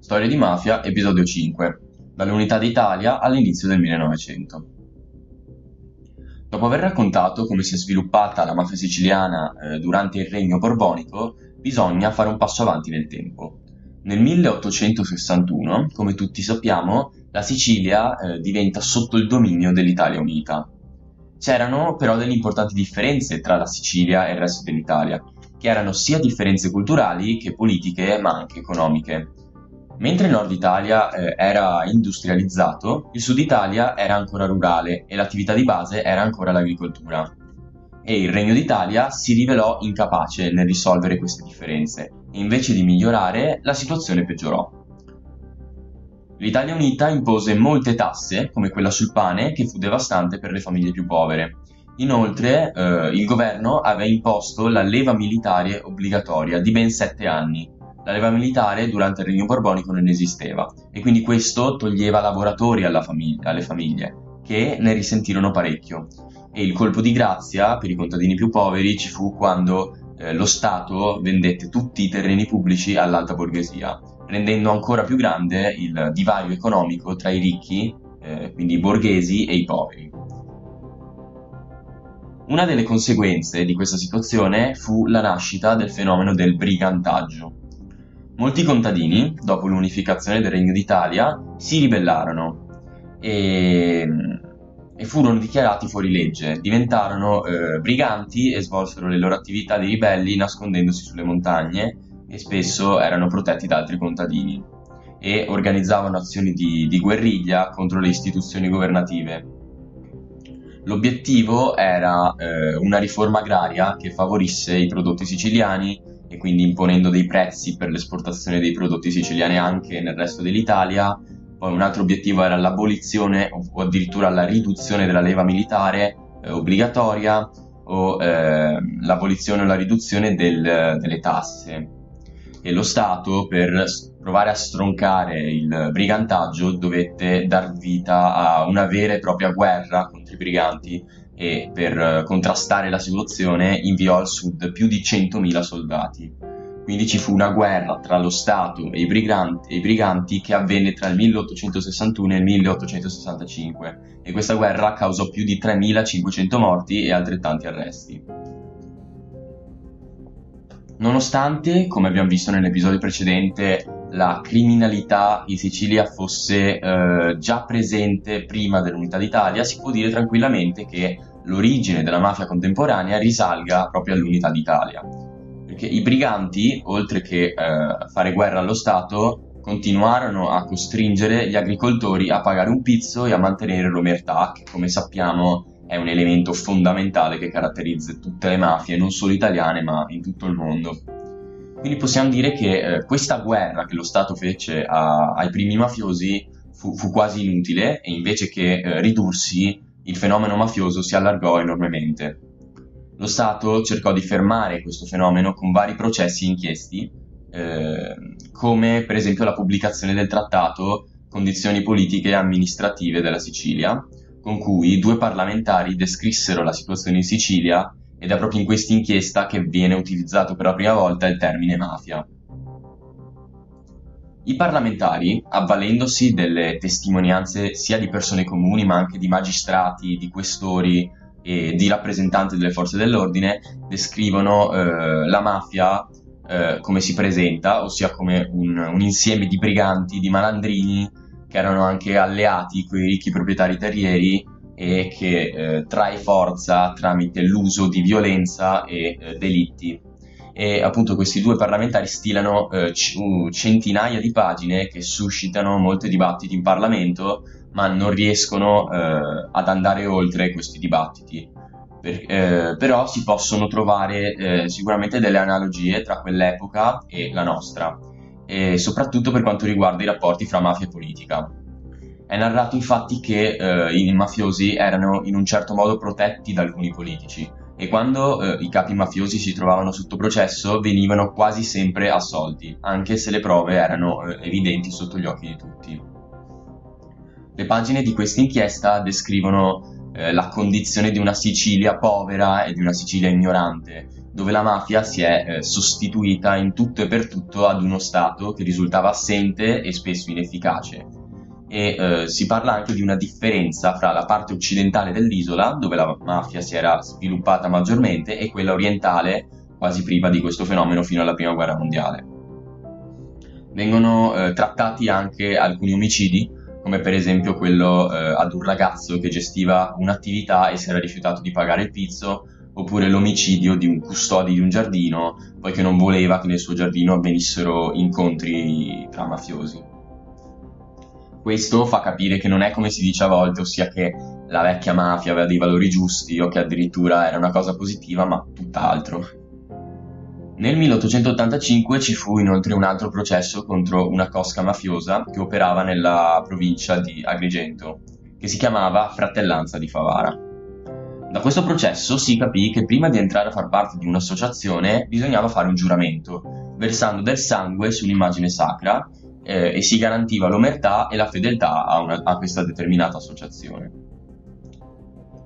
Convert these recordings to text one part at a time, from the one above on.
Storia di mafia, episodio 5. Dall'Unità d'Italia all'inizio del 1900. Dopo aver raccontato come si è sviluppata la mafia siciliana eh, durante il regno borbonico, bisogna fare un passo avanti nel tempo. Nel 1861, come tutti sappiamo, la Sicilia eh, diventa sotto il dominio dell'Italia Unita. C'erano però delle importanti differenze tra la Sicilia e il resto dell'Italia, che erano sia differenze culturali che politiche ma anche economiche. Mentre il nord Italia eh, era industrializzato, il sud Italia era ancora rurale e l'attività di base era ancora l'agricoltura. E il Regno d'Italia si rivelò incapace nel risolvere queste differenze e invece di migliorare la situazione peggiorò. L'Italia Unita impose molte tasse, come quella sul pane, che fu devastante per le famiglie più povere. Inoltre, eh, il governo aveva imposto la leva militare obbligatoria di ben sette anni, la leva militare durante il regno borbonico non esisteva e quindi questo toglieva lavoratori famiglia, alle famiglie, che ne risentirono parecchio. E il colpo di grazia per i contadini più poveri ci fu quando eh, lo Stato vendette tutti i terreni pubblici all'alta borghesia, rendendo ancora più grande il divario economico tra i ricchi, eh, quindi i borghesi, e i poveri. Una delle conseguenze di questa situazione fu la nascita del fenomeno del brigantaggio, Molti contadini, dopo l'unificazione del Regno d'Italia, si ribellarono e, e furono dichiarati fuori legge, diventarono eh, briganti e svolsero le loro attività di ribelli nascondendosi sulle montagne e spesso erano protetti da altri contadini e organizzavano azioni di, di guerriglia contro le istituzioni governative. L'obiettivo era eh, una riforma agraria che favorisse i prodotti siciliani e quindi imponendo dei prezzi per l'esportazione dei prodotti siciliani anche nel resto dell'Italia. Poi un altro obiettivo era l'abolizione o addirittura la riduzione della leva militare eh, obbligatoria o eh, l'abolizione o la riduzione del, delle tasse. E lo Stato, per provare a stroncare il brigantaggio, dovette dar vita a una vera e propria guerra contro i briganti e per eh, contrastare la situazione inviò al sud più di 100.000 soldati. Quindi ci fu una guerra tra lo Stato e i, briganti, e i briganti che avvenne tra il 1861 e il 1865 e questa guerra causò più di 3.500 morti e altrettanti arresti. Nonostante, come abbiamo visto nell'episodio precedente, la criminalità in Sicilia fosse eh, già presente prima dell'unità d'Italia, si può dire tranquillamente che l'origine della mafia contemporanea risalga proprio all'unità d'Italia. Perché i briganti, oltre che eh, fare guerra allo Stato, continuarono a costringere gli agricoltori a pagare un pizzo e a mantenere l'omertà, che come sappiamo è un elemento fondamentale che caratterizza tutte le mafie, non solo italiane ma in tutto il mondo. Quindi possiamo dire che eh, questa guerra che lo Stato fece a, ai primi mafiosi fu, fu, quasi inutile e invece che eh, ridursi il fenomeno mafioso si allargò enormemente. Lo Stato cercò di fermare questo fenomeno con vari processi inchiesti, eh, come per esempio la pubblicazione del trattato Condizioni politiche e amministrative della Sicilia, con cui due parlamentari descrissero la situazione in Sicilia ed è proprio in questa inchiesta che viene utilizzato per la prima volta il termine mafia. I parlamentari, avvalendosi delle testimonianze sia di persone comuni ma anche di magistrati, di questori e di rappresentanti delle forze dell'ordine, descrivono eh, la mafia eh, come si presenta, ossia come un, un insieme di briganti, di malandrini che erano anche alleati con i ricchi proprietari terrieri e che eh, trae forza tramite l'uso di violenza e eh, delitti. E appunto questi due parlamentari stilano eh, centinaia di pagine che suscitano molti dibattiti in Parlamento, ma non riescono eh, ad andare oltre questi dibattiti. Per, eh, però si possono trovare eh, sicuramente delle analogie tra quell'epoca e la nostra e soprattutto per quanto riguarda i rapporti fra mafia e politica. È narrato infatti che eh, i mafiosi erano in un certo modo protetti da alcuni politici e quando eh, i capi mafiosi si trovavano sotto processo venivano quasi sempre assolti, anche se le prove erano eh, evidenti sotto gli occhi di tutti. Le pagine di questa inchiesta descrivono eh, la condizione di una Sicilia povera e di una Sicilia ignorante, dove la mafia si è eh, sostituita in tutto e per tutto ad uno Stato che risultava assente e spesso inefficace. E eh, si parla anche di una differenza fra la parte occidentale dell'isola, dove la mafia si era sviluppata maggiormente, e quella orientale, quasi priva di questo fenomeno fino alla Prima Guerra Mondiale. Vengono eh, trattati anche alcuni omicidi, come per esempio quello eh, ad un ragazzo che gestiva un'attività e si era rifiutato di pagare il pizzo, oppure l'omicidio di un custode di un giardino, poiché non voleva che nel suo giardino avvenissero incontri tra mafiosi. Questo fa capire che non è come si dice a volte, ossia che la vecchia mafia aveva dei valori giusti o che addirittura era una cosa positiva, ma tutt'altro. Nel 1885 ci fu inoltre un altro processo contro una cosca mafiosa che operava nella provincia di Agrigento, che si chiamava Fratellanza di Favara. Da questo processo si capì che prima di entrare a far parte di un'associazione bisognava fare un giuramento, versando del sangue su un'immagine sacra eh, e si garantiva l'omertà e la fedeltà a, una, a questa determinata associazione.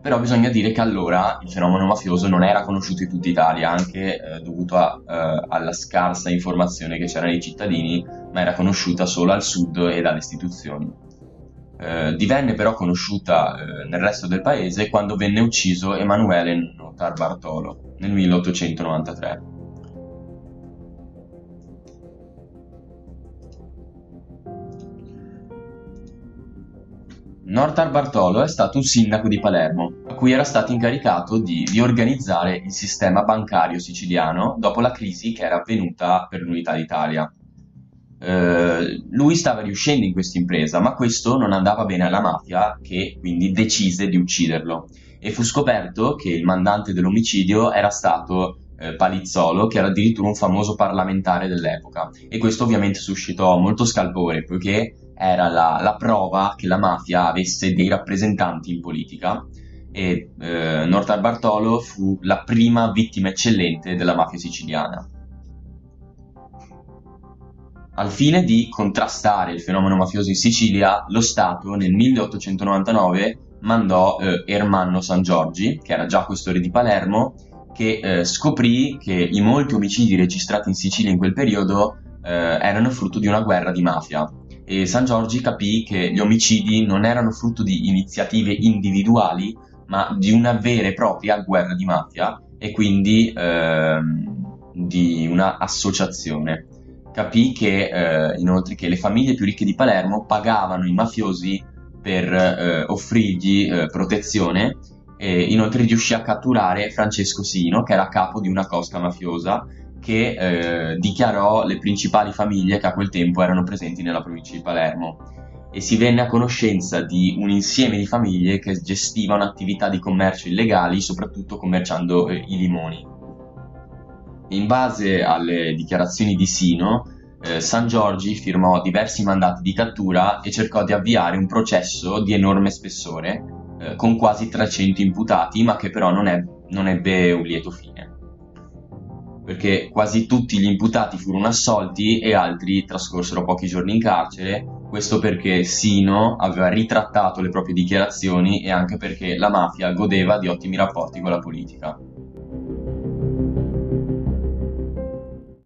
Però bisogna dire che allora il fenomeno mafioso non era conosciuto in tutta Italia, anche eh, dovuto a, eh, alla scarsa informazione che c'era nei cittadini, ma era conosciuta solo al sud e dalle istituzioni. Eh, divenne però conosciuta eh, nel resto del paese quando venne ucciso Emanuele Notar Bartolo nel 1893. Nortar Bartolo è stato un sindaco di Palermo, a cui era stato incaricato di riorganizzare il sistema bancario siciliano dopo la crisi che era avvenuta per l'Unità d'Italia. Eh, lui stava riuscendo in questa impresa, ma questo non andava bene alla mafia, che quindi decise di ucciderlo. E fu scoperto che il mandante dell'omicidio era stato eh, Palizzolo, che era addirittura un famoso parlamentare dell'epoca. E questo ovviamente suscitò molto scalpore, poiché era la, la, prova che la mafia avesse dei rappresentanti in politica e eh, Nortar Bartolo fu la prima vittima eccellente della mafia siciliana. Al fine di contrastare il fenomeno mafioso in Sicilia, lo Stato nel 1899 mandò eh, Ermanno San Giorgi, che era già questore di Palermo, che eh, scoprì che i molti omicidi registrati in Sicilia in quel periodo eh, erano frutto di una guerra di mafia e San Giorgi capì che gli omicidi non erano frutto di iniziative individuali, ma di una vera e propria guerra di mafia e quindi ehm, di una associazione. Capì che eh, inoltre che le famiglie più ricche di Palermo pagavano i mafiosi per eh, offrirgli eh, protezione e inoltre riuscì a catturare Francesco Sino, che era capo di una cosca mafiosa che eh, dichiarò le principali famiglie che a quel tempo erano presenti nella provincia di Palermo e si venne a conoscenza di un insieme di famiglie che gestivano attività di commercio illegali, soprattutto commerciando eh, i limoni. In base alle dichiarazioni di Sino, eh, San Giorgi firmò diversi mandati di cattura e cercò di avviare un processo di enorme spessore, eh, con quasi 300 imputati, ma che però non, è, non ebbe un lieto fine perché quasi tutti gli imputati furono assolti e altri trascorsero pochi giorni in carcere, questo perché Sino aveva ritrattato le proprie dichiarazioni e anche perché la mafia godeva di ottimi rapporti con la politica.